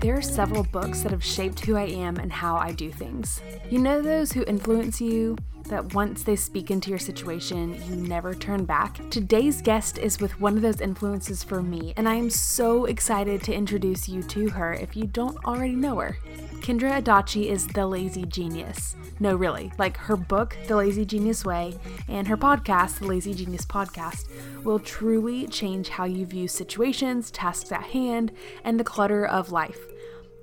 There are several books that have shaped who I am and how I do things. You know those who influence you, that once they speak into your situation, you never turn back? Today's guest is with one of those influences for me, and I am so excited to introduce you to her if you don't already know her. Kendra Adachi is the lazy genius. No, really, like her book, The Lazy Genius Way, and her podcast, The Lazy Genius Podcast, will truly change how you view situations, tasks at hand, and the clutter of life.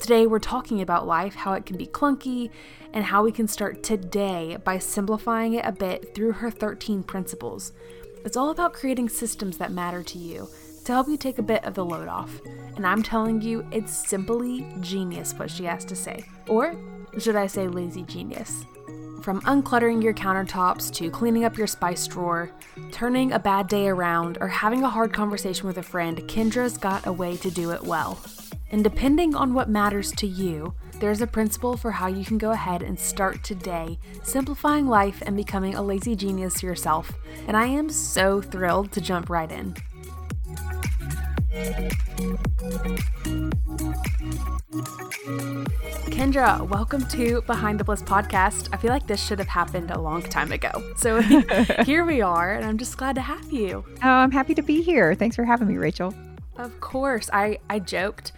Today, we're talking about life, how it can be clunky, and how we can start today by simplifying it a bit through her 13 principles. It's all about creating systems that matter to you to help you take a bit of the load off. And I'm telling you, it's simply genius what she has to say. Or should I say lazy genius? From uncluttering your countertops to cleaning up your spice drawer, turning a bad day around, or having a hard conversation with a friend, Kendra's got a way to do it well. And depending on what matters to you, there's a principle for how you can go ahead and start today, simplifying life and becoming a lazy genius yourself. And I am so thrilled to jump right in. Kendra, welcome to Behind the Bliss podcast. I feel like this should have happened a long time ago. So here we are, and I'm just glad to have you. Oh, I'm happy to be here. Thanks for having me, Rachel. Of course. I, I joked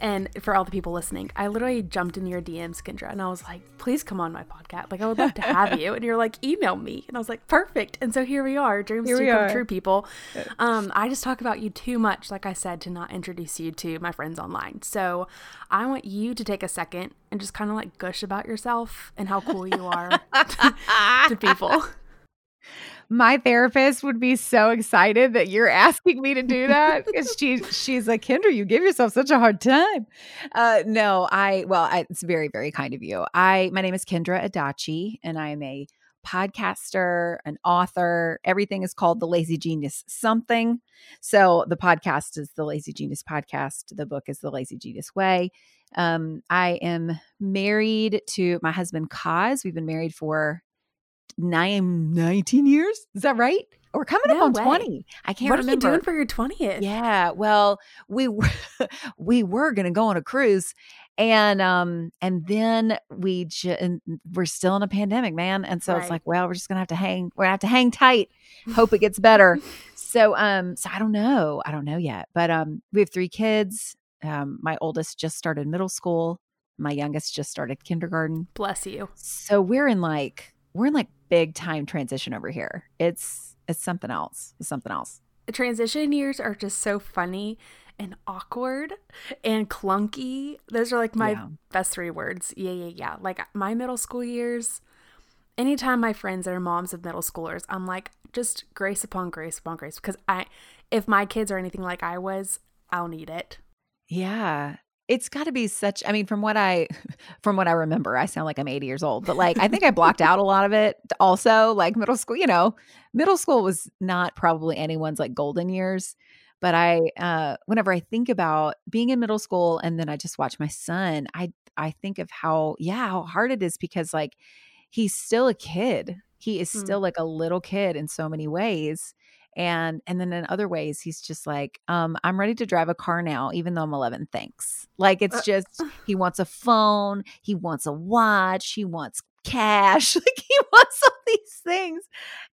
and for all the people listening, I literally jumped in your DMs, Kendra, and I was like, please come on my podcast. Like, I would love to have you. And you're like, email me. And I was like, perfect. And so here we are. Dreams here do come are. true, people. Um, I just talk about you too much, like I said, to not introduce you to my friends online. So I want you to take a second and just kind of like gush about yourself and how cool you are to people my therapist would be so excited that you're asking me to do that because she she's like Kendra, you give yourself such a hard time. Uh, no, I well, I, it's very very kind of you. I my name is Kendra Adachi, and I am a podcaster, an author. Everything is called the Lazy Genius something. So the podcast is the Lazy Genius podcast. The book is the Lazy Genius Way. Um, I am married to my husband Kaz. We've been married for nine, 19 years. Is that right? We're coming no up on way. 20. I can't what remember. are you doing for your 20th? Yeah. Well, we were, we were going to go on a cruise and um and then we ju- we're still in a pandemic man and so right. it's like well we're just gonna have to hang we're gonna have to hang tight hope it gets better so um so i don't know i don't know yet but um we have three kids um my oldest just started middle school my youngest just started kindergarten bless you so we're in like we're in like big time transition over here. It's it's something else. It's something else. The transition years are just so funny and awkward and clunky. Those are like my yeah. best three words. Yeah, yeah, yeah. Like my middle school years, anytime my friends are moms of middle schoolers, I'm like, just grace upon grace upon grace. Because I if my kids are anything like I was, I'll need it. Yeah. It's got to be such I mean from what I from what I remember, I sound like I'm 80 years old, but like I think I blocked out a lot of it also, like middle school, you know. Middle school was not probably anyone's like golden years, but I uh whenever I think about being in middle school and then I just watch my son, I I think of how yeah, how hard it is because like he's still a kid. He is mm. still like a little kid in so many ways and and then in other ways he's just like um i'm ready to drive a car now even though i'm 11 thanks. Like it's uh, just he wants a phone he wants a watch he wants cash like he wants all these things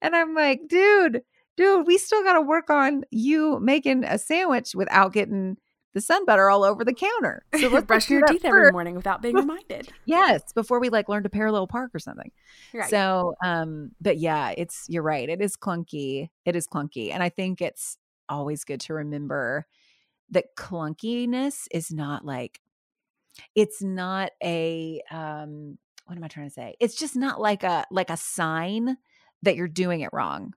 and i'm like dude dude we still got to work on you making a sandwich without getting the sun butter all over the counter. So let's brush your teeth every morning without being reminded. yes, before we like learn to parallel park or something. Right. So, um, but yeah, it's you're right. It is clunky. It is clunky, and I think it's always good to remember that clunkiness is not like it's not a um what am I trying to say? It's just not like a like a sign that you're doing it wrong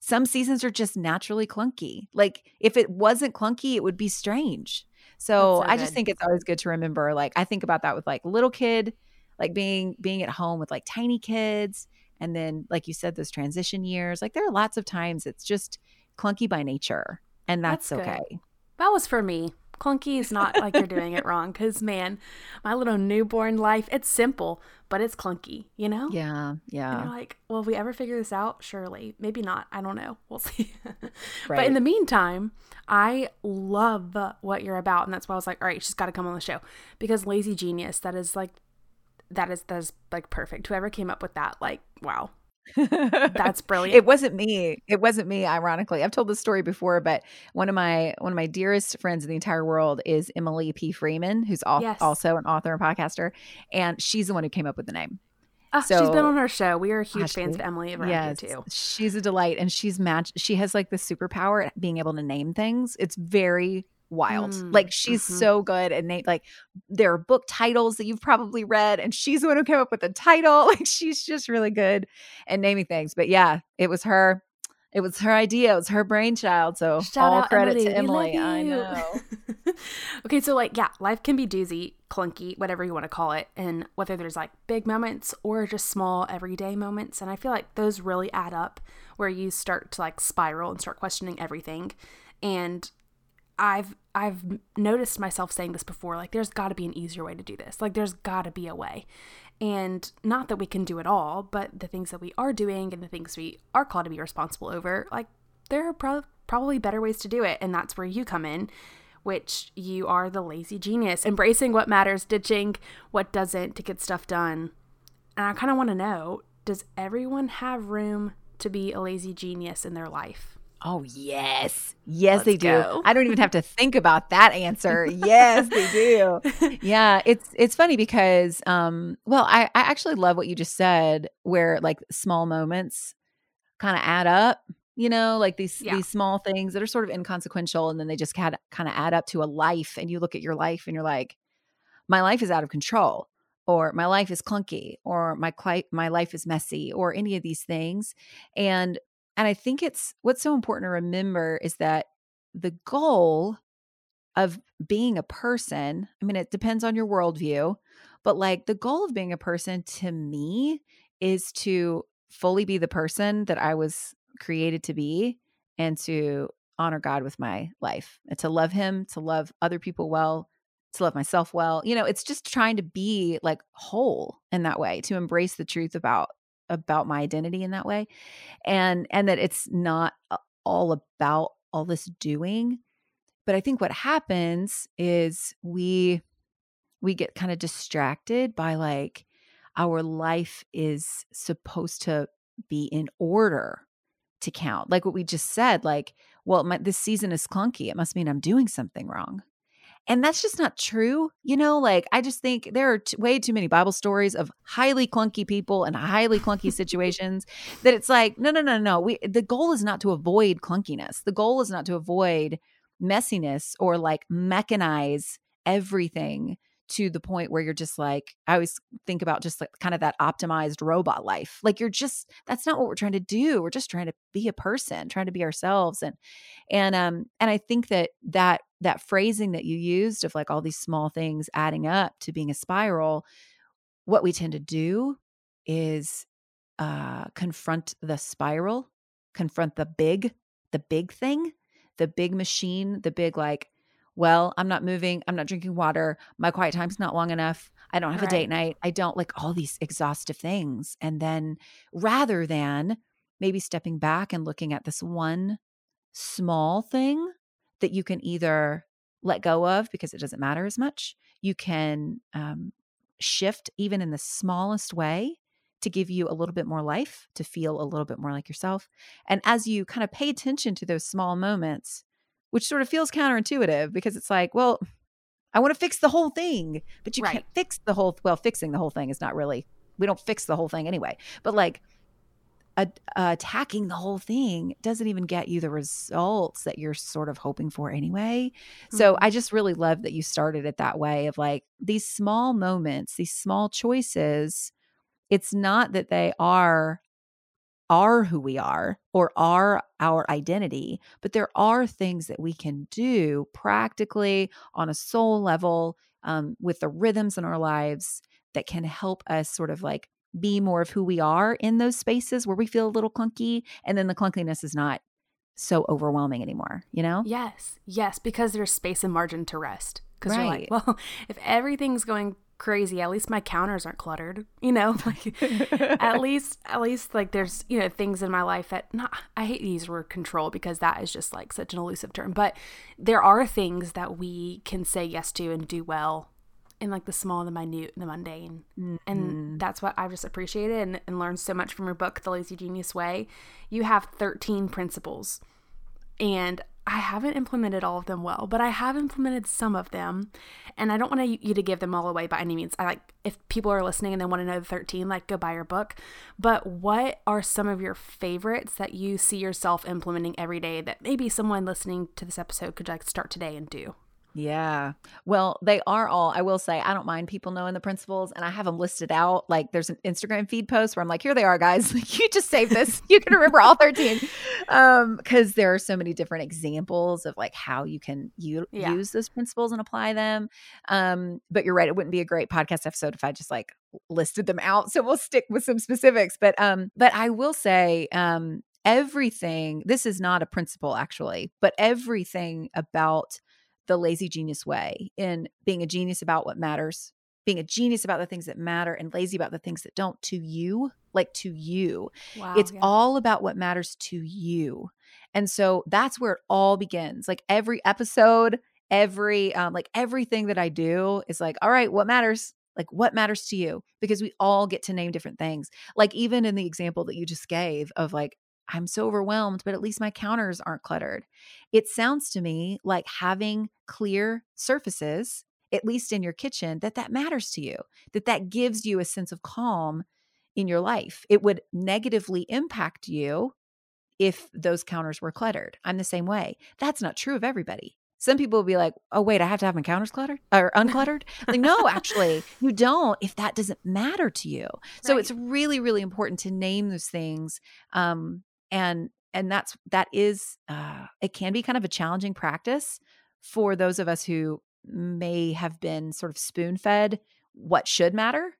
some seasons are just naturally clunky. Like if it wasn't clunky, it would be strange. So, so I just think it's always good to remember. Like I think about that with like little kid, like being being at home with like tiny kids and then like you said those transition years like there are lots of times it's just clunky by nature and that's, that's okay that was for me clunky is not like you're doing it wrong because man my little newborn life it's simple but it's clunky you know? Yeah yeah. Like well if we ever figure this out? Surely. Maybe not. I don't know. We'll see. Right. but in the meantime i love what you're about and that's why i was like all right she's got to come on the show. Because lazy genius that is like that is that is like perfect. Whoever came up with that like wow that's brilliant. it wasn't me. It wasn't me. Ironically, I've told this story before, but one of my one of my dearest friends in the entire world is Emily P. Freeman, who's al- yes. also an author and podcaster, and she's the one who came up with the name. Oh, so, she's been on our show. We are huge gosh, fans of Emily around yes, here too. She's a delight, and she's match. She has like the superpower at being able to name things. It's very wild. Mm, like she's mm-hmm. so good and they like there are book titles that you've probably read and she's the one who came up with the title. Like she's just really good at naming things. But yeah, it was her it was her idea. It was her brainchild. So Shout all credit Emily. to Emily. I know. okay, so like yeah, life can be doozy, clunky, whatever you want to call it, and whether there's like big moments or just small everyday moments, and I feel like those really add up where you start to like spiral and start questioning everything. And I've I've noticed myself saying this before like there's got to be an easier way to do this. Like there's got to be a way. And not that we can do it all, but the things that we are doing and the things we are called to be responsible over, like there are pro- probably better ways to do it and that's where you come in, which you are the lazy genius, embracing what matters, ditching what doesn't to get stuff done. And I kind of want to know, does everyone have room to be a lazy genius in their life? Oh yes, yes Let's they do. Go. I don't even have to think about that answer. yes, they do. Yeah, it's it's funny because um, well, I I actually love what you just said, where like small moments kind of add up. You know, like these yeah. these small things that are sort of inconsequential, and then they just kind of kind of add up to a life. And you look at your life, and you're like, my life is out of control or my life is clunky or my my life is messy or any of these things and and I think it's what's so important to remember is that the goal of being a person, I mean, it depends on your worldview, but like the goal of being a person to me is to fully be the person that I was created to be and to honor God with my life and to love Him, to love other people well, to love myself well. You know, it's just trying to be like whole in that way, to embrace the truth about about my identity in that way and and that it's not all about all this doing but i think what happens is we we get kind of distracted by like our life is supposed to be in order to count like what we just said like well my, this season is clunky it must mean i'm doing something wrong and that's just not true. You know, like I just think there are t- way too many Bible stories of highly clunky people and highly clunky situations that it's like, no, no, no, no. We the goal is not to avoid clunkiness. The goal is not to avoid messiness or like mechanize everything to the point where you're just like i always think about just like kind of that optimized robot life like you're just that's not what we're trying to do we're just trying to be a person trying to be ourselves and and um and i think that that that phrasing that you used of like all these small things adding up to being a spiral what we tend to do is uh confront the spiral confront the big the big thing the big machine the big like well, I'm not moving. I'm not drinking water. My quiet time's not long enough. I don't have right. a date night. I don't like all these exhaustive things. And then rather than maybe stepping back and looking at this one small thing that you can either let go of because it doesn't matter as much, you can um, shift even in the smallest way to give you a little bit more life, to feel a little bit more like yourself. And as you kind of pay attention to those small moments, which sort of feels counterintuitive because it's like, well, I want to fix the whole thing, but you right. can't fix the whole. Well, fixing the whole thing is not really. We don't fix the whole thing anyway. But like uh, attacking the whole thing doesn't even get you the results that you're sort of hoping for anyway. Mm-hmm. So I just really love that you started it that way of like these small moments, these small choices. It's not that they are are who we are or are our identity, but there are things that we can do practically on a soul level um, with the rhythms in our lives that can help us sort of like be more of who we are in those spaces where we feel a little clunky and then the clunkiness is not so overwhelming anymore, you know? Yes, yes, because there's space and margin to rest. Because you're like, well, if everything's going crazy, at least my counters aren't cluttered. You know, like at least, at least like there's you know things in my life that not. I hate to use word control because that is just like such an elusive term. But there are things that we can say yes to and do well. In like the small, the minute, the mundane, and mm-hmm. that's what I've just appreciated and, and learned so much from your book, The Lazy Genius Way. You have 13 principles and I haven't implemented all of them well, but I have implemented some of them, and I don't want you to give them all away by any means. I like if people are listening and they want to know the 13, like go buy your book. But what are some of your favorites that you see yourself implementing every day that maybe someone listening to this episode could like start today and do? Yeah. Well, they are all, I will say, I don't mind people knowing the principles and I have them listed out. Like there's an Instagram feed post where I'm like, here they are, guys. Like you just save this. you can remember all 13. Um, because there are so many different examples of like how you can u- Yeah. use those principles and apply them. Um, but you're right, it wouldn't be a great podcast episode if I just like listed them out. So we'll stick with some specifics. But um, but I will say, um, everything, this is not a principle actually, but everything about the lazy genius way in being a genius about what matters, being a genius about the things that matter and lazy about the things that don't to you, like to you. Wow, it's yeah. all about what matters to you. And so that's where it all begins. Like every episode, every um like everything that I do is like, all right, what matters? Like what matters to you? Because we all get to name different things. Like even in the example that you just gave of like I'm so overwhelmed, but at least my counters aren't cluttered. It sounds to me like having clear surfaces, at least in your kitchen, that that matters to you, that that gives you a sense of calm in your life. It would negatively impact you if those counters were cluttered. I'm the same way. That's not true of everybody. Some people will be like, "Oh wait, I have to have my counters cluttered or uncluttered." like, no, actually, you don't if that doesn't matter to you. So it's really, really important to name those things. Um, and and that's that is uh, it can be kind of a challenging practice for those of us who may have been sort of spoon fed what should matter.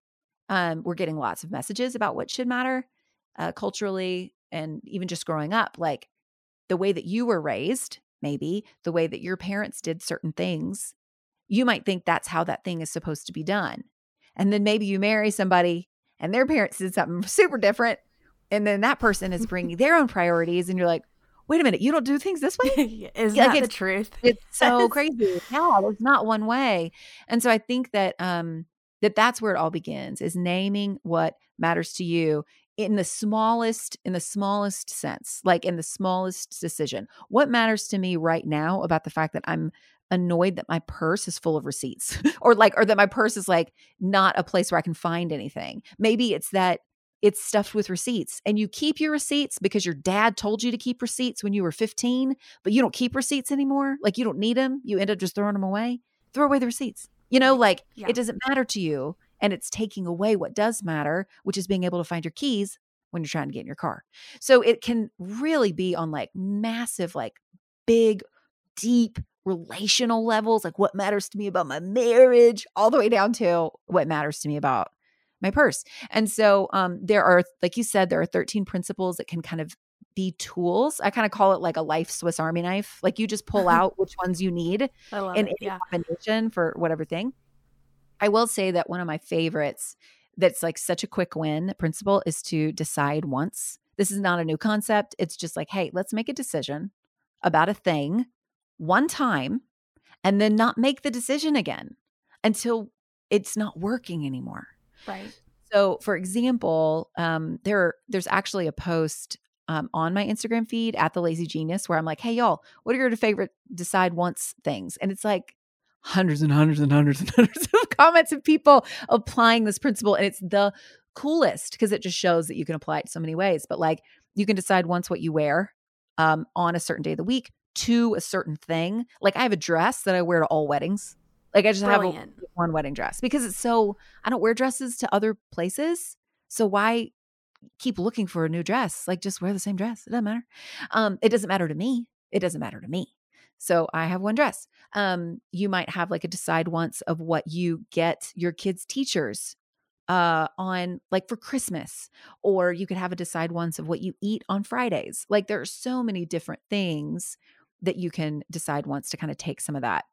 Um, we're getting lots of messages about what should matter uh, culturally and even just growing up, like the way that you were raised, maybe the way that your parents did certain things, you might think that's how that thing is supposed to be done. And then maybe you marry somebody and their parents did something super different. And then that person is bringing their own priorities. And you're like, wait a minute, you don't do things this way? Is Yeah, that the truth? it's so crazy. Yeah, there's not one way. And so I think that um that that's where it all begins is naming what matters to you in the smallest in the smallest sense, like in the smallest decision. What matters to me right now about the fact that I'm annoyed that my purse is full of receipts or like or that my purse is like not a place where I can find anything. Maybe it's that it's stuffed with receipts and you keep your receipts because your dad told you to keep receipts when you were 15 but you don't keep receipts anymore like you don't need them you end up just throwing them away throw away the receipts. You know like Yeah. it doesn't matter to you and it's taking away what does matter which is being able to find your keys when you're trying to get in your car. So it can really be on like massive like big deep relational levels like what matters to me about my marriage all the way down to what matters to me about my purse and so um there are like you said there are 13 principles that can kind of be tools i kind of call it like a life swiss army knife like you just pull out which ones you need in any Yeah. combination for whatever thing. I will say that one of my favorites that's like such a quick win principle is to decide once. This is not a new concept. It's just like, hey, let's make a decision about a thing one time and then not make the decision again until it's not working anymore. Right. So, for example, um, there there's actually a post um, on my Instagram feed at the Lazy Genius where I'm like, "Hey, y'all, what are your favorite decide once things?" And it's like hundreds and hundreds and hundreds and hundreds of comments of people applying this principle, and it's the coolest because it just shows that you can apply it so many ways. But like, you can decide once what you wear um, on a certain day of the week to a certain thing. Like, I have a dress that I wear to all weddings. Like, I just have a, one wedding dress because it's so I don't wear dresses to other places. So why keep looking for a new dress? Like just wear the same dress. It doesn't matter. Um, it doesn't matter to me. It doesn't matter to me. So I have one dress. Um, you might have like a decide once of what you get your kids' teachers uh, on like for Christmas, or you could have a decide once of what you eat on Fridays. Like there are so many different things that you can decide once to kind of take some of that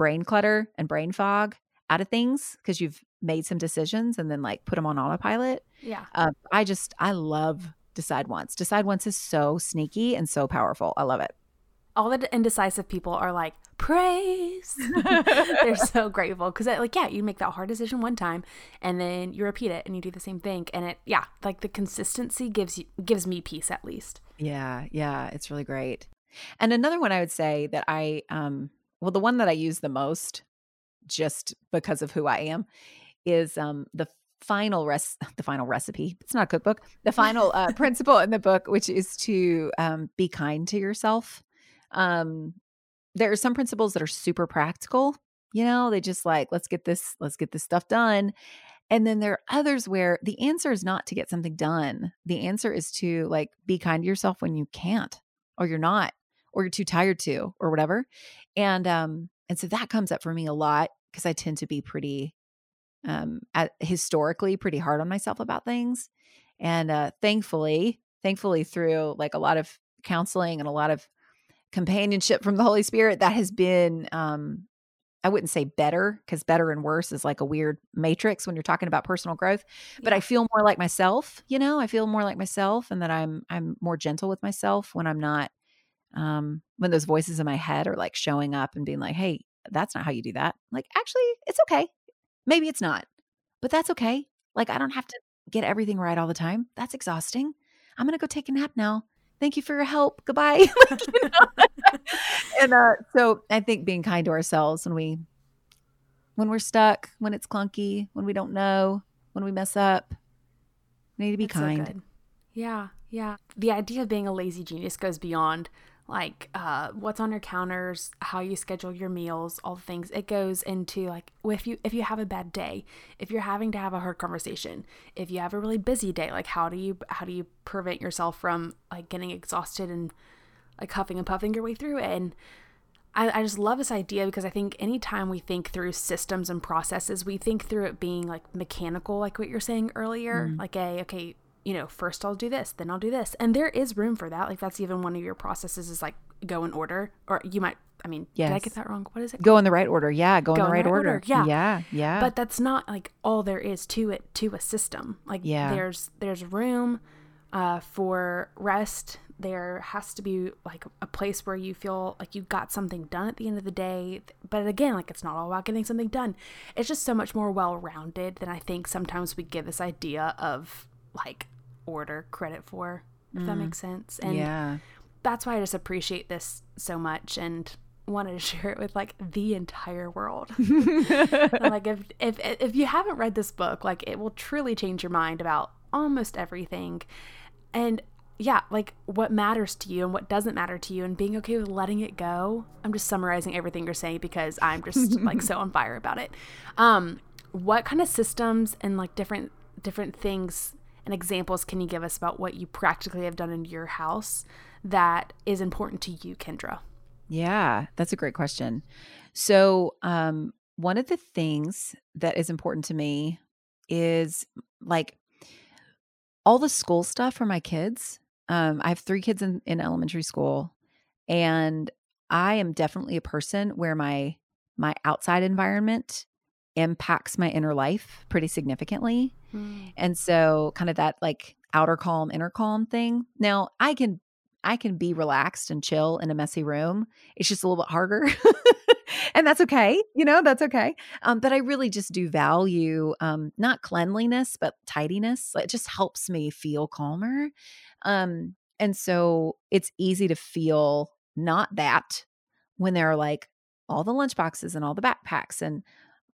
brain clutter and brain fog out of things because you've made some decisions and then like put them on autopilot. Yeah. Uh, I just, I love decide once. Decide once is so sneaky and so powerful. I love it. All the indecisive people are like, praise. They're so grateful because, like, yeah, you make that hard decision one time, and then you repeat it, and you do the same thing, and it, yeah, like the consistency gives you gives me peace at least. Yeah, yeah, it's really great. And another one I would say that I, um, well, the one that I use the most, just because of who I am, is um the final res the final recipe it's not a cookbook the final uh, principle in the book which is to um, be kind to yourself. Um there are some principles that are super practical you know they just like let's get this let's get this stuff done. And then there are others where the answer is not to get something done the answer is to like be kind to yourself when you can't or you're not or you're too tired to or whatever and um and so that comes up for me a lot because i tend to be pretty um at, historically pretty hard on myself about things and uh thankfully thankfully through like a lot of counseling and a lot of companionship from the holy spirit that has been um i wouldn't say better because better and worse is like a weird matrix when you're talking about personal growth but i feel more like myself you know? I feel more like myself and that i'm i'm more gentle with myself when i'm not um when those voices in my head are like showing up and being like hey that's not how you do that. Like actually it's okay. Maybe it's not but that's okay. Like i don't have to get everything right all the time. That's exhausting. I'm gonna go take a nap now. Thank you for your help. Goodbye. Like, you know? and uh so i think being kind to ourselves when we when we're stuck when it's clunky when we don't know when we mess up we need to be That's kind. good. yeah, yeah. The idea of being a lazy genius goes beyond like uh, what's on your counters, how you schedule your meals, all the things. It goes into like if you if you have a bad day, if you're having to have a hard conversation, if you have a really busy day, like how do you how do you prevent yourself from like getting exhausted and like huffing and puffing your way through it? And I, I just love this idea because I think anytime we think through systems and processes, we think through it being like mechanical, like what you're saying earlier. Like a okay, you know, first I'll do this, then I'll do this, and there is room for that. Like that's even one of your processes is like go in order, or you might. I mean, did I get that wrong? What is it? go in the right order yeah go, in the right, order. yeah. yeah yeah but that's not like all there is to it to a system like Yeah. there's there's room uh, for rest there has to be like a place where you feel like you got something done at the end of the day but again like it's not all about getting something done it's just so much more well-rounded than i think sometimes we give this idea of like order credit for if that makes sense and yeah that's why I just appreciate this so much and wanted to share it with like the entire world. Like if if if you haven't read this book, like it will truly change your mind about almost everything. And yeah, like what matters to you and what doesn't matter to you and being okay with letting it go. I'm just summarizing everything you're saying because I'm just like so on fire about it. Um what kind of systems and like different different things and examples can you give us about what you practically have done in your house that is important to you, Kendra? Yeah, that's a great question. So, um, one of the things that is important to me is like all the school stuff for my kids. Um, I have three kids in, in elementary school, and I am definitely a person where my my outside environment impacts my inner life pretty significantly. And so kind of that like outer calm, inner calm thing. Now I can I can be relaxed and chill in a messy room. It's just a little bit harder. and that's okay. You know, that's okay. Um, but I really just do value um not cleanliness, but tidiness. It just helps me feel calmer. Um, and so it's easy to feel not that when there are like all the lunch boxes and all the backpacks and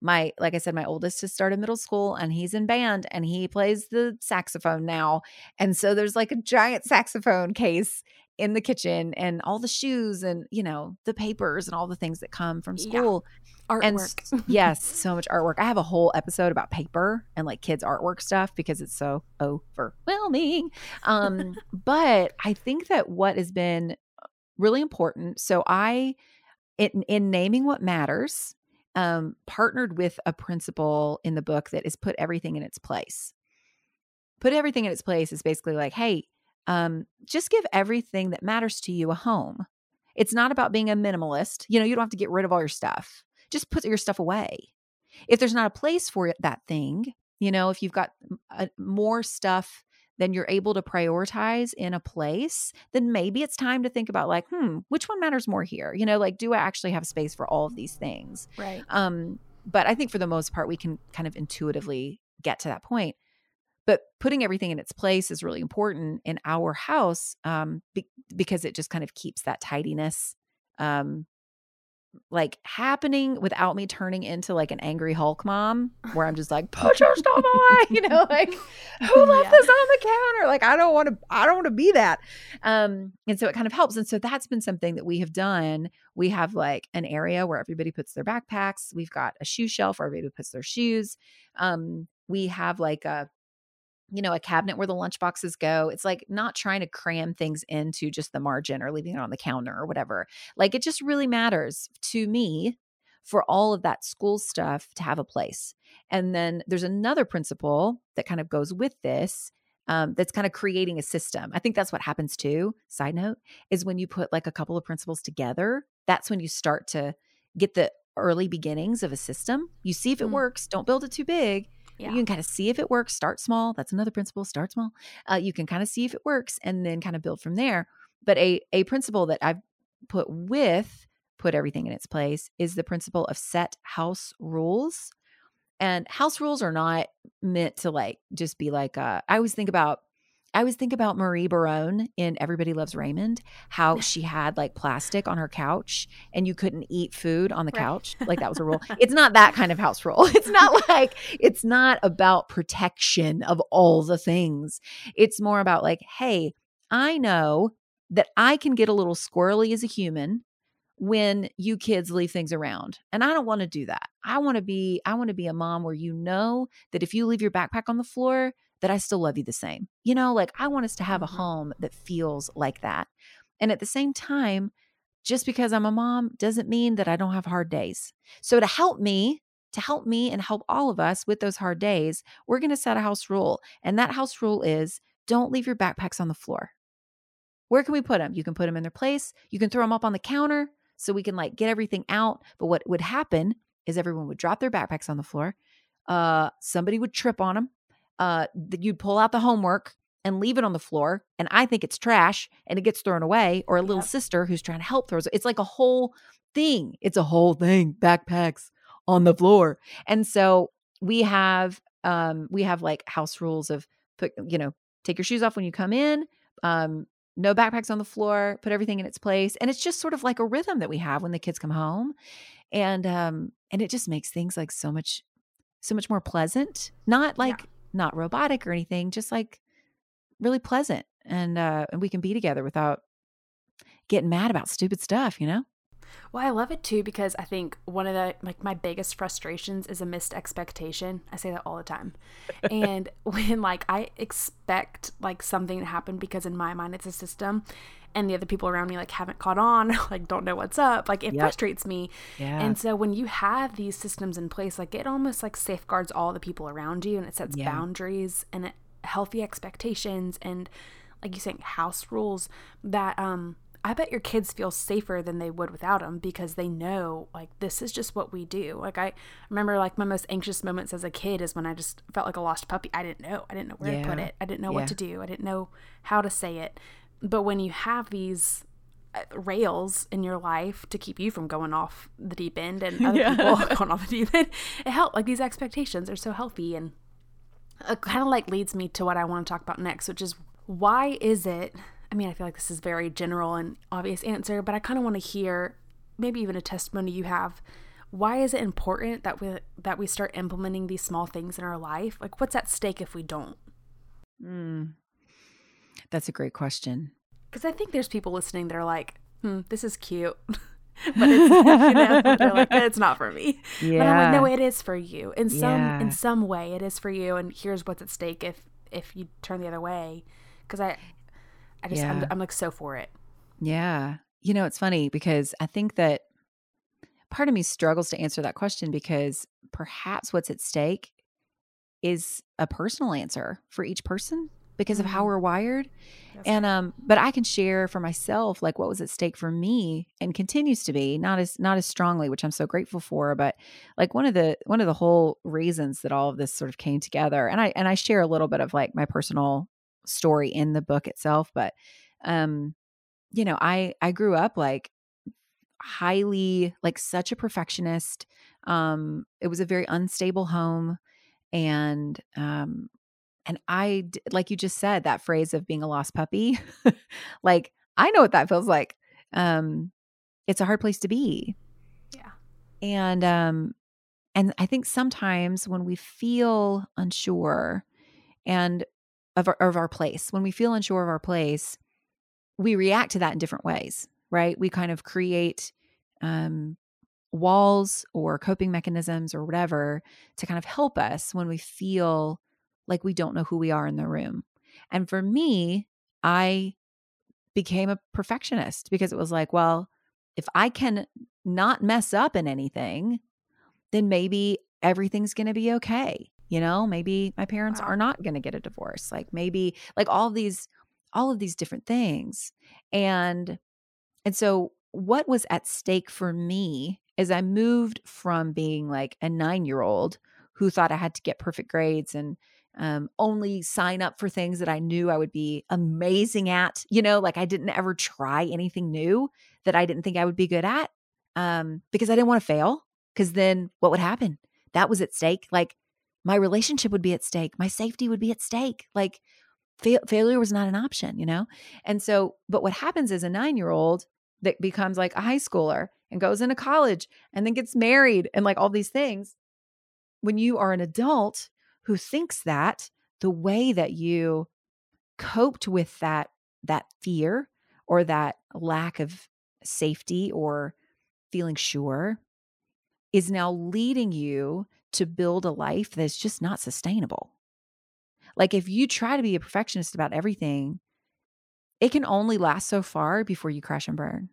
my like i said my oldest has started middle school and he's in band and he plays the saxophone now and so there's like a giant saxophone case in the kitchen and all the shoes and you know the papers and all the things that come from Yeah. school and Artwork. s- yes so much artwork i have a whole episode about paper and like kids artwork stuff because it's so overwhelming um but i think that what has been really important so i in, in naming what matters um, partnered with a principle in the book that is put everything in its place. Put everything in its place is basically like, hey, um, just give everything that matters to you a home. It's not about being a minimalist. You know, you don't have to get rid of all your stuff. Just put your stuff away. If there's not a place for it, that thing, you know, if you've got a, more stuff than you're able to prioritize in a place, then maybe it's time to think about like, hmm, which one matters more here? You know, like, do I actually have space for all of these things? Right. Um, but I think for the most part, we can kind of intuitively get to that point. But putting everything in its place is really important in our house um, be- because it just kind of keeps that tidiness um, like happening without me turning into like an angry Hulk mom where I'm just like, put your stuff away, you know, like who left Yeah. this on the counter? Like I don't want to, I don't want to be that. Um, and so it kind of helps. And so that's been something that we have done. We have like an area where everybody puts their backpacks. We've got a shoe shelf where everybody puts their shoes. Um, we have like a you know, a cabinet where the lunch boxes go. It's like not trying to cram things into just the margin or leaving it on the counter or whatever. Like it just really matters to me for all of that school stuff to have a place. And then there's another principle that kind of goes with this um, that's kind of creating a system. I think that's what happens too. Side note is when you put like a couple of principles together, that's when you start to get the early beginnings of a system. You see if it Mm. works, don't build it too big. Yeah. You can kind of see if it works, start small. That's another principle, start small. Uh, you can kind of see if it works and then kind of build from there. But a, a principle that I've put with put everything in its place is the principle of set house rules. And house rules are not meant to like just be like uh I always think about I always think about Marie Barone in Everybody Loves Raymond, how she had like plastic on her couch and you couldn't eat food on the Right. couch. Like that was a rule. It's not that kind of house rule. It's not like it's not about protection of all the things. It's more about like, hey, I know that I can get a little squirrely as a human when you kids leave things around. And I don't want to do that. I want to be I want to be a mom where you know that if you leave your backpack on the floor, that I still love you the same. You know, like I want us to have a mm-hmm. home that feels like that. And at the same time, just because I'm a mom doesn't mean that I don't have hard days. So to help me, to help me and help all of us with those hard days, we're going to set a house rule. And that house rule is don't leave your backpacks on the floor. Where can we put them? You can put them in their place. You can throw them up on the counter so we can like get everything out. But what would happen is everyone would drop their backpacks on the floor. Uh, somebody would trip on them. Uh, you'd pull out the homework and leave it on the floor. And I think it's trash and it gets thrown away. Or a little Yep. sister who's trying to help throws it. It's like a whole thing. It's a whole thing. Backpacks on the floor. And so we have um we have like house rules of put you know take your shoes off when you come in um no backpacks on the floor put everything in its place and it's just sort of like a rhythm that we have when the kids come home and um and it just makes things like so much so much more pleasant not like not robotic or anything just like really pleasant and uh and we can be together without getting mad about stupid stuff you know Well, I love it too because I think one of the like my biggest frustrations is a missed expectation. I say that all the time. and when like I expect like something to happen because in my mind it's a system and the other people around me like haven't caught on, like don't know what's up, like it Yep. frustrates me. yeah And so when you have these systems in place, like it almost like safeguards all the people around you and it sets Yeah. boundaries and it, healthy expectations and like you saying house rules that um I bet your kids feel safer than they would without them because they know like this is just what we do. Like I remember like my most anxious moments as a kid is when I just felt like a lost puppy. I didn't know. I didn't know where to put it. I didn't know Yeah. what to do. I didn't know how to say it. But when you have these uh, rails in your life to keep you from going off the deep end and other Yeah. people going off the deep end, it helped. Like these expectations are so healthy and it kind of like leads me to what I want to talk about next, which is why is it? I mean, I feel like this is very general and obvious answer, but I kind of want to hear maybe even a testimony you have. Why is it important that we that we start implementing these small things in our life? Like, what's at stake if we don't? Mm. That's a great question. Because I think there's people listening that are like, "Hmm, this is cute," but it's you know they're like, it's not for me. But I'm like, no, it is for you in some Yeah. in some way. It is for you, and here's what's at stake if if you turn the other way. Because I, I just I'm, Yeah. I'm like so for it. Yeah. You know, it's funny because I think that part of me struggles to answer that question because perhaps what's at stake is a personal answer for each person because mm-hmm. of how mm-hmm. we're wired. That's and um but I can share for myself like what was at stake for me and continues to be not as not as strongly which I'm so grateful for but like one of the one of the whole reasons that all of this sort of came together and I and I share a little bit of like my personal story in the book itself but um you know I I grew up like highly like such a perfectionist um it was a very unstable home and um and I, like you just said, that phrase of being a lost puppy, like I know what that feels like. Um, it's a hard place to be. Yeah. And, um, and I think sometimes when we feel unsure and of our, of our place, when we feel unsure of our place, we react to that in different ways, right? We kind of create um, walls or coping mechanisms or whatever to kind of help us when we feel like we don't know who we are in the room. And for me, I became a perfectionist because it was like, well, if I can not mess up in anything, then maybe everything's going to be okay. You know, maybe my parents wow. are not going to get a divorce. Like maybe like all these all of these different things. And and so what was at stake for me is I moved from being like a 9-year-old who thought I had to get perfect grades and um, only sign up for things that I knew I would be amazing at. You know, like I didn't ever try anything new that I didn't think I would be good at um, because I didn't want to fail. Because then what would happen? That was at stake. Like my relationship would be at stake, my safety would be at stake. Like fa- failure was not an option, you know? And so, but what happens is a nine year old that becomes like a high schooler and goes into college and then gets married and like all these things. When you are an adult, who thinks that the way that you coped with that that fear or that lack of safety or feeling sure is now leading you to build a life that's just not sustainable. Like if you try to be a perfectionist about everything, it can only last so far before you crash and burn.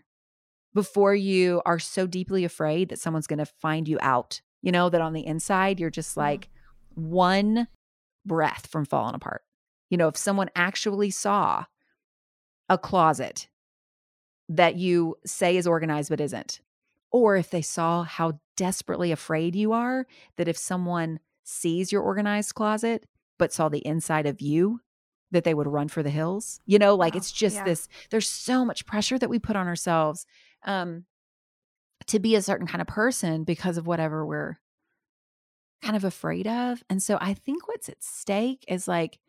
Before you are so deeply afraid that someone's going to find you out, you know, that on the inside you're just mm-hmm. like, one breath from falling apart. You know, if someone actually saw a closet that you say is organized but isn't, or if they saw how desperately afraid you are that if someone sees your organized closet but saw the inside of you, that they would run for the hills. You know, like it's just yeah. this, there's so much pressure that we put on ourselves um, to be a certain kind of person because of whatever we're kind of afraid of. And so I think what's at stake is like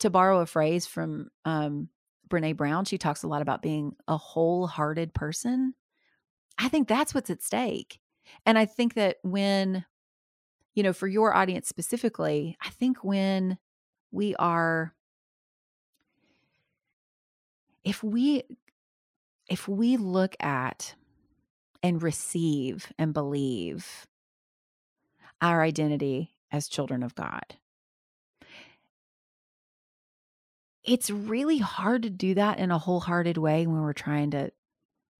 to borrow a phrase from um, Brene Brown, she talks a lot about being a wholehearted person. I think that's what's at stake. And I think that when, you know, for your audience specifically, I think when we are, if we, if we look at and receive and believe our identity as children of God. It's really hard to do that in a wholehearted way when we're trying to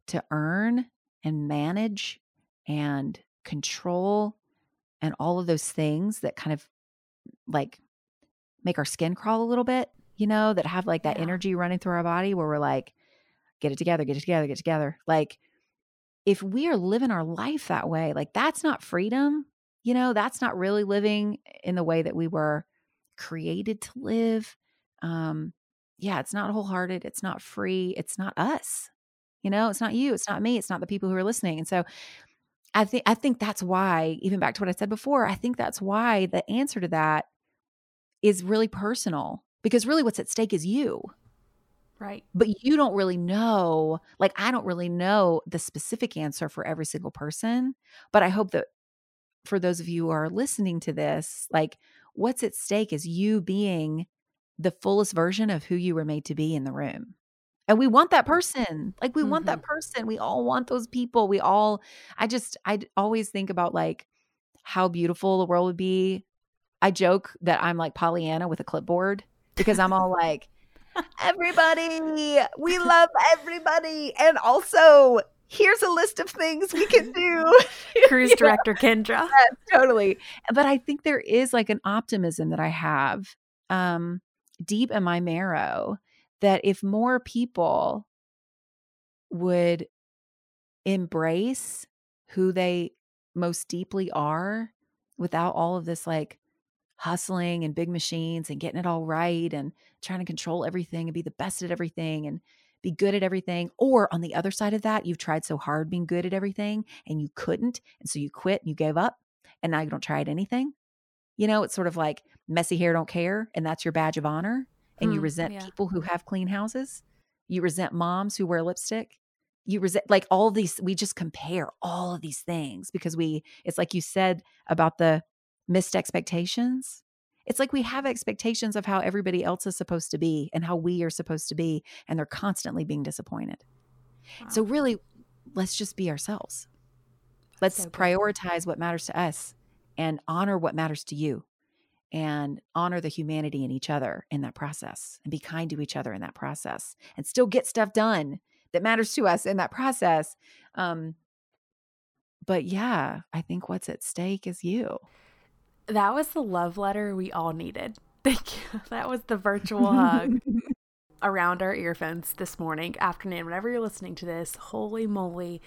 to earn and manage and control and all of those things that kind of like make our skin crawl a little bit, you know, that have like that yeah. energy running through our body where we're like, get it together, get it together, get it together. Like, if we are living our life that way, like that's not freedom you know, that's not really living in the way that we were created to live. Um, yeah, it's not wholehearted. It's not free. It's not us. You know, it's not you. It's not me. It's not the people who are listening. And so I think I think that's why, even back to what I said before, I think that's why the answer to that is really personal because really what's at stake is you. Right. But you don't really know, like I don't really know the specific answer for every single person, but I hope that for those of you who are listening to this, like what's at stake is you being the fullest version of who you were made to be in the room. And we want that person. Like we mm-hmm. want that mm-hmm. person. We all want those people. We all I just I always think about like how beautiful the world would be. I joke that I'm like Pollyanna with a clipboard because I'm all like everybody, we love everybody and also here's a list of things we can do. Cruise director Kendra. Yes, totally. But I think there is like an optimism that I have um, deep in my marrow that if more people would embrace who they most deeply are without all of this like hustling and big machines and getting it all right and trying to control everything and be the best at everything and be good at everything. Or on the other side of that, you've tried so hard being good at everything and you couldn't. And so you quit and you gave up and now you don't try at anything. You know, it's sort of like messy hair don't care and that's your badge of honor. And you Hmm, resent yeah. people who have clean houses. You resent moms who wear lipstick. You resent like all these, we just compare all of these things because we, it's like you said about the missed expectations. It's like we have expectations of how everybody else is supposed to be and how we are supposed to be, and they're constantly being disappointed. So, really, let's just be ourselves. Let's so prioritize what matters to us and honor what matters to you and honor the humanity in each other in that process and be kind to each other in that process and still get stuff done that matters to us in that process. Um, but yeah, I think what's at stake is you. that was the love letter we all needed. Thank you. That was the virtual hug around our earphones this morning, afternoon, whenever you're listening to this. Holy moly.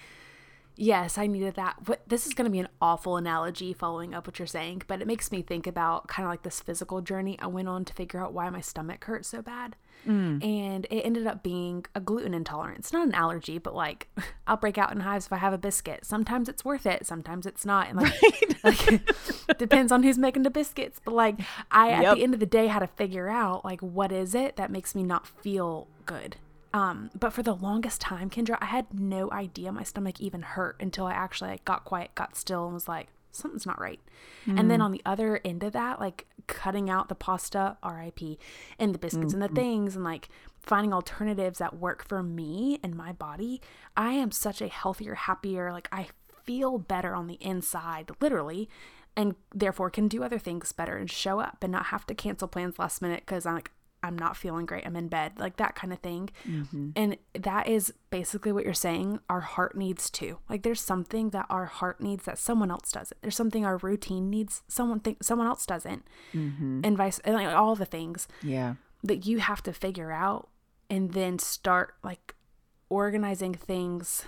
Yes, I needed that. But this is going to be an awful analogy following up what you're saying, but it makes me think about kind of like this physical journey I went on to figure out why my stomach hurt so bad. Mm. And it ended up being a gluten intolerance. Not an allergy, but like I'll break out in hives if I have a biscuit. Sometimes it's worth it, sometimes it's not. And like, like depends on who's making the biscuits. But like I at the end of the day had to figure out like what is it that makes me not feel good. Um, but for the longest time, Kendra, I had no idea my stomach even hurt until I actually like, got quiet, got still, and was like, something's not right. And then on the other end of that, like cutting out the pasta, RIP, and the biscuits and the things, and like finding alternatives that work for me and my body, I am such a healthier, happier, like I feel better on the inside, literally, and therefore can do other things better and show up and not have to cancel plans last minute because I'm like, I'm not feeling great. I'm in bed, like that kind of thing. Mm-hmm. And that is basically what you're saying. Our heart needs too. Like there's something that our heart needs that someone else doesn't. There's something our routine needs someone think someone else doesn't, mm-hmm. and vice and like all the things Yeah. that you have to figure out and then start like organizing things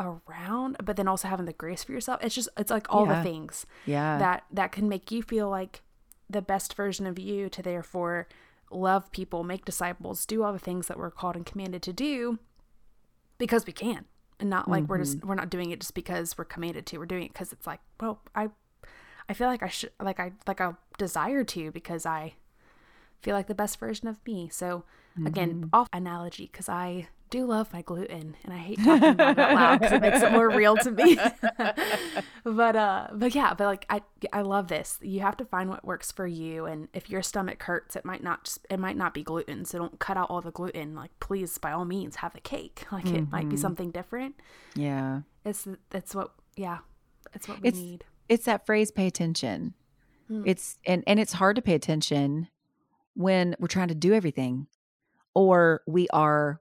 around but then also having the grace for yourself it's just it's like all Yeah. the things Yeah. that that can make you feel like the best version of you to therefore love people make disciples do all the things that we're called and commanded to do because we can. And not like we're just mm-hmm. we're not doing it just because we're commanded to. We're doing it because it's like well i i feel like i should like i like i desire to because i feel like the best version of me. So again mm-hmm. off analogy because i do love my gluten and i hate talking about it out loud because it makes it more real to me. But uh but yeah but like i i love this. You have to find what works for you and if your stomach hurts it might not just it might not be gluten so don't cut out all the gluten. Like please by all means have a cake. Like it might be something different. Yeah. it's it's what yeah it's what we It's need. it's that phrase pay attention. Hmm. It's and and it's hard to pay attention when we're trying to do everything or we are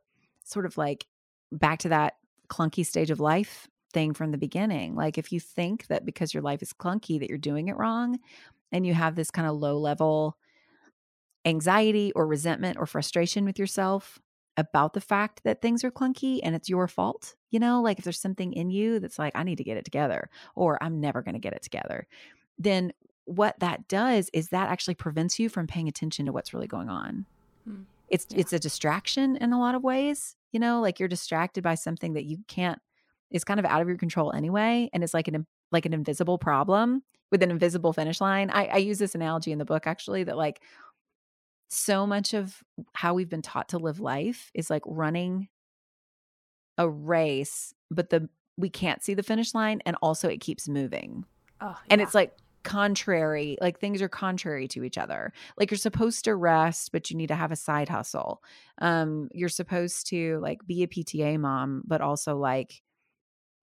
sort of like back to that clunky stage of life thing from the beginning. Like if you think that because your life is clunky that you're doing it wrong and you have this kind of low level anxiety or resentment or frustration with yourself about the fact that things are clunky and it's your fault, you know, like if there's something in you that's like I need to get it together or I'm never going to get it together, then what that does is that actually prevents you from paying attention to what's really going on. Hmm. It's Yeah. it's a distraction in a lot of ways, you know, like you're distracted by something that you can't is kind of out of your control anyway and it's like an like an invisible problem with an invisible finish line. I, I use this analogy in the book actually that like so much of how we've been taught to live life is like running a race, but the we can't see the finish line and also it keeps moving. oh And it's like contrary, like things are contrary to each other. Like you're supposed to rest, but you need to have a side hustle. Um, you're supposed to like be a PTA mom, but also like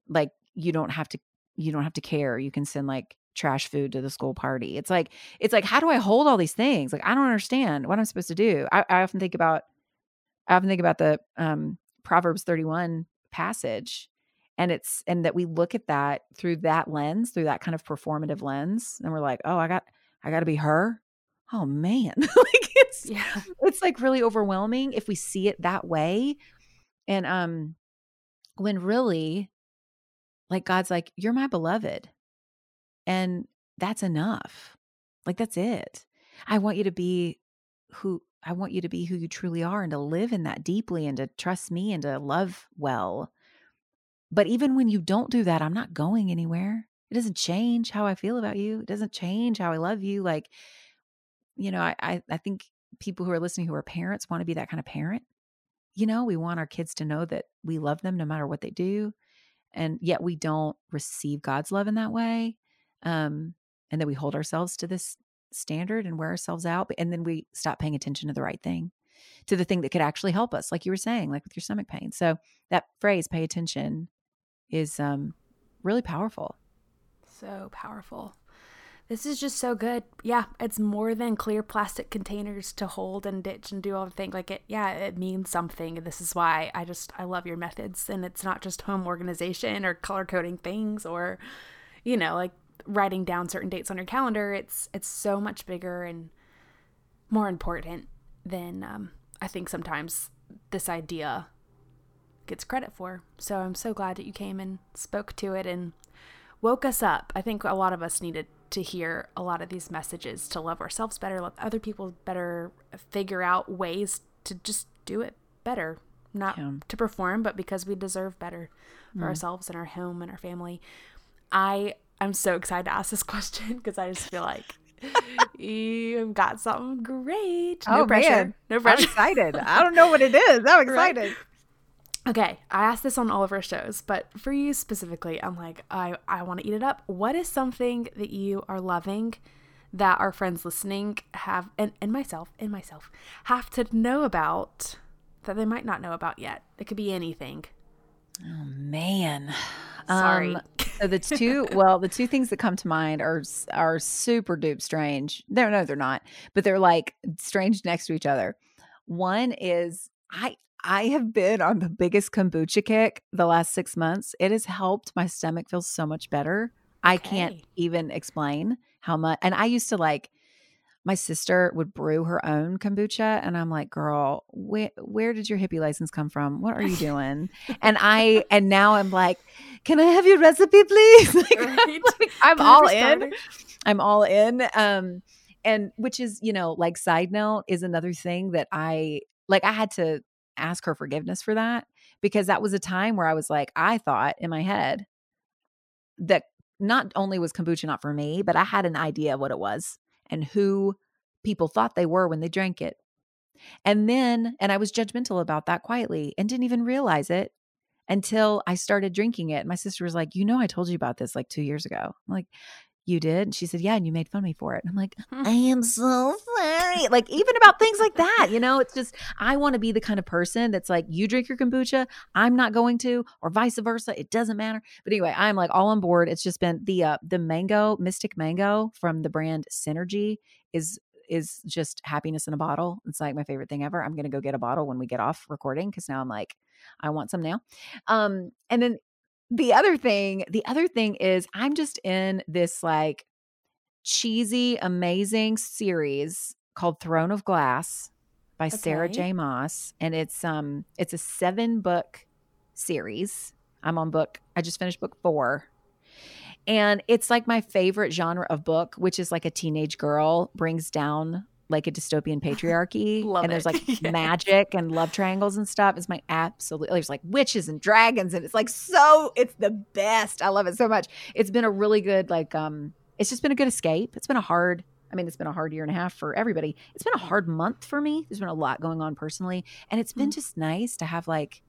like you don't have to you don't have to care. You can send like trash food to the school party. It's like it's like how do I hold all these things? Like I don't understand what I'm supposed to do. I, I often think about I often think about the um Proverbs 31 passage and it's and that we look at that through that lens through that kind of performative lens and we're like oh i got i got to be her? Oh man. Like it's Yeah. it's like really overwhelming if we see it that way and um when really like god's like you're my beloved and that's enough. Like that's it. I want you to be who i want you to be who you truly are and to live in that deeply and to trust me and to love well but even when you don't do that i'm not going anywhere. It doesn't change how i feel about you. It doesn't change how i love you like you know i i, I think people who are listening who are parents want to be that kind of parent. You know we want our kids to know that we love them no matter what they do and yet we don't receive god's love in that way um and that we hold ourselves to this standard and wear ourselves out and then we stop paying attention to the right thing to the thing that could actually help us like you were saying like with your stomach pain. So that phrase pay attention is um really powerful So powerful. This is just so good. Yeah, it's more than clear plastic containers to hold and ditch and do all the things. Like it, yeah, it means something. This is why I just I love your methods, and it's not just home organization or color coding things or, you know, like writing down certain dates on your calendar. It's it's so much bigger and more important than um, I think sometimes this idea gets credit for. So I'm so glad that you came and spoke to it and woke us up. I think a lot of us needed to hear a lot of these messages to love ourselves better, love other people better, figure out ways to just do it better. Not Yeah. to perform, but because we deserve better for mm. ourselves and our home and our family. I I'm so excited to ask this question because I just feel like you've got something great. No Oh, pressure. man. No pressure. i'm excited i don't know what it is i'm Right. Okay, I asked this on all of our shows, but for you specifically, I'm like, I, I want to eat it up. What is something that you are loving that our friends listening have, and, and myself, and myself, have to know about that they might not know about yet? It could be anything. Oh man. Sorry. Um, so the two well, the two things that come to mind are are super dupe strange. No, no, they're not. But they're like strange next to each other. One is I I have been on the biggest kombucha kick the last 6 months. It has helped my stomach feel so much better. I can't even explain how much and I used to like my sister would brew her own kombucha and i'm like girl where, where did your hippie license come from? What are you doing? And i and now i'm like can i have your recipe please? Like, I'm, like, I'm all in. i'm all in um and which is you know like side note is another thing that i like i had to ask her forgiveness for that because that was a time where i was like i thought in my head that not only was kombucha not for me but i had an idea of what it was and who people thought they were when they drank it. And then, and I was judgmental about that quietly and didn't even realize it until I started drinking it. My sister was like, You know, I told you about this like two years ago. I'm like, You did? And she said, Yeah. And you made fun of me for it. And I'm like, I am so sorry. Like, even about things like that, you know, it's just, I want to be the kind of person that's like, You drink your kombucha, I'm not going to, or vice versa. It doesn't matter. But anyway, I'm like all on board. It's just been the, uh, the mango, Mystic Mango from the brand Synergy is is just happiness in a bottle. It's like my favorite thing ever. I'm gonna go get a bottle when we get off recording because now I'm like, I want some now. Um, and then the other thing, the other thing is I'm just in this like cheesy, amazing series called Throne of Glass by Sarah J. Maas. And it's um it's a seven book series. I'm on book, I just finished book four. And it's like my favorite genre of book, which is like a teenage girl brings down like a dystopian patriarchy. And there's like magic and love triangles and stuff. It's my absolute there's like witches and dragons and it's like so it's the best. I love it so much. It's been a really good like um it's just been a good escape. It's been a hard I mean, it's been a hard year and a half for everybody. It's been a hard month for me. There's been a lot going on personally. And it's been Mm. just nice to have like,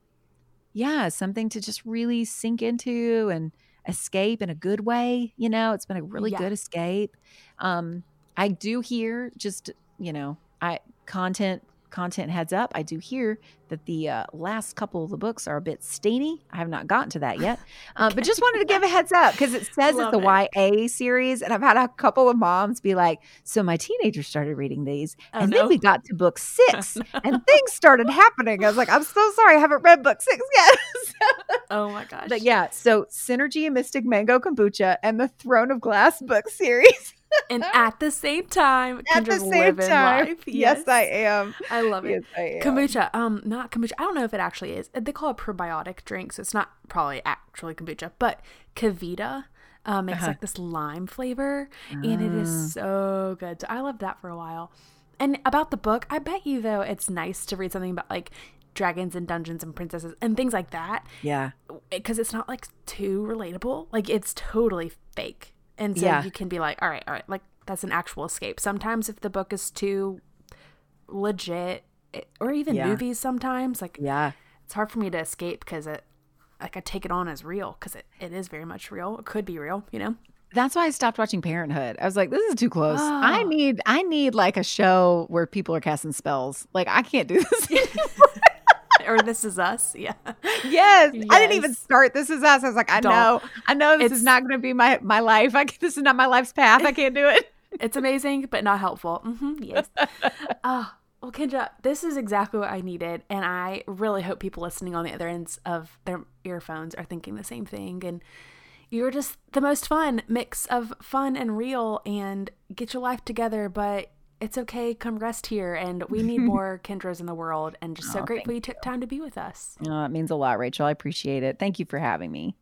yeah, something to just really sink into and escape in a good way. You know, it's been a really Yeah. good escape. Um, I do hear just, you know, I content content heads up. I do hear that the uh, last couple of the books are a bit steamy. I have not gotten to that yet, uh, but just wanted to give a heads up because it says Love it's a YA series, and I've had a couple of moms be like, "So my teenager started reading these, Oh, and no. then we got to book six, and things started happening." I was like, "I'm so sorry, I haven't read book six yet." oh my gosh. But yeah, so Synergy and Mystic Mango Kombucha and the Throne of Glass book series. And at the same time, At the same time. life. Yes, I am. I love it. Yes, I am. Kombucha, um, not kombucha. I don't know if it actually is. They call it probiotic drink, so it's not probably actually kombucha. But KeVita uh, makes Uh-huh. like this lime flavor, and it Ah. so good. So I loved that for a while. And about the book, I bet you though it's nice to read something about like dragons and dungeons and princesses and things like that Yeah. because it's not like too relatable. Like it's totally fake. And so Yeah. you can be like, all right, all right, like that's an actual escape. Sometimes if the book is too legit, it, or even Yeah. movies sometimes, like Yeah. it's hard for me to escape because it, like I take it on as real because it, it is very much real. It could be real, you know? That's why I stopped watching Parenthood. I was like, this is too close. I Oh. need I need like a show where people are casting spells. Like I can't do this. or This Is Us. Yeah. yes. I didn't even start This Is Us. I was like, I Don't. know. I know this It's- is not going to be my my life. I, this is not my life's path. I can't do it. It's amazing, but not helpful. Mm-hmm, yes. Oh, well, Kendra, this is exactly what I needed. And I really hope people listening on the other ends of their earphones are thinking the same thing. And you're just the most fun mix of fun and real and get your life together. But it's okay. Come rest here. And we need more Kendras in the world. And just so Oh, grateful thank you took time to be with us. Oh, it means a lot, Rachel. I appreciate it. Thank you for having me.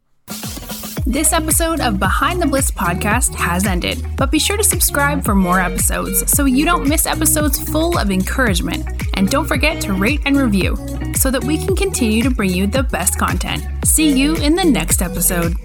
This episode of Behind the Bliss podcast has ended, but be sure to subscribe for more episodes so you don't miss episodes full of encouragement. And don't forget to rate and review so that we can continue to bring you the best content. See you in the next episode.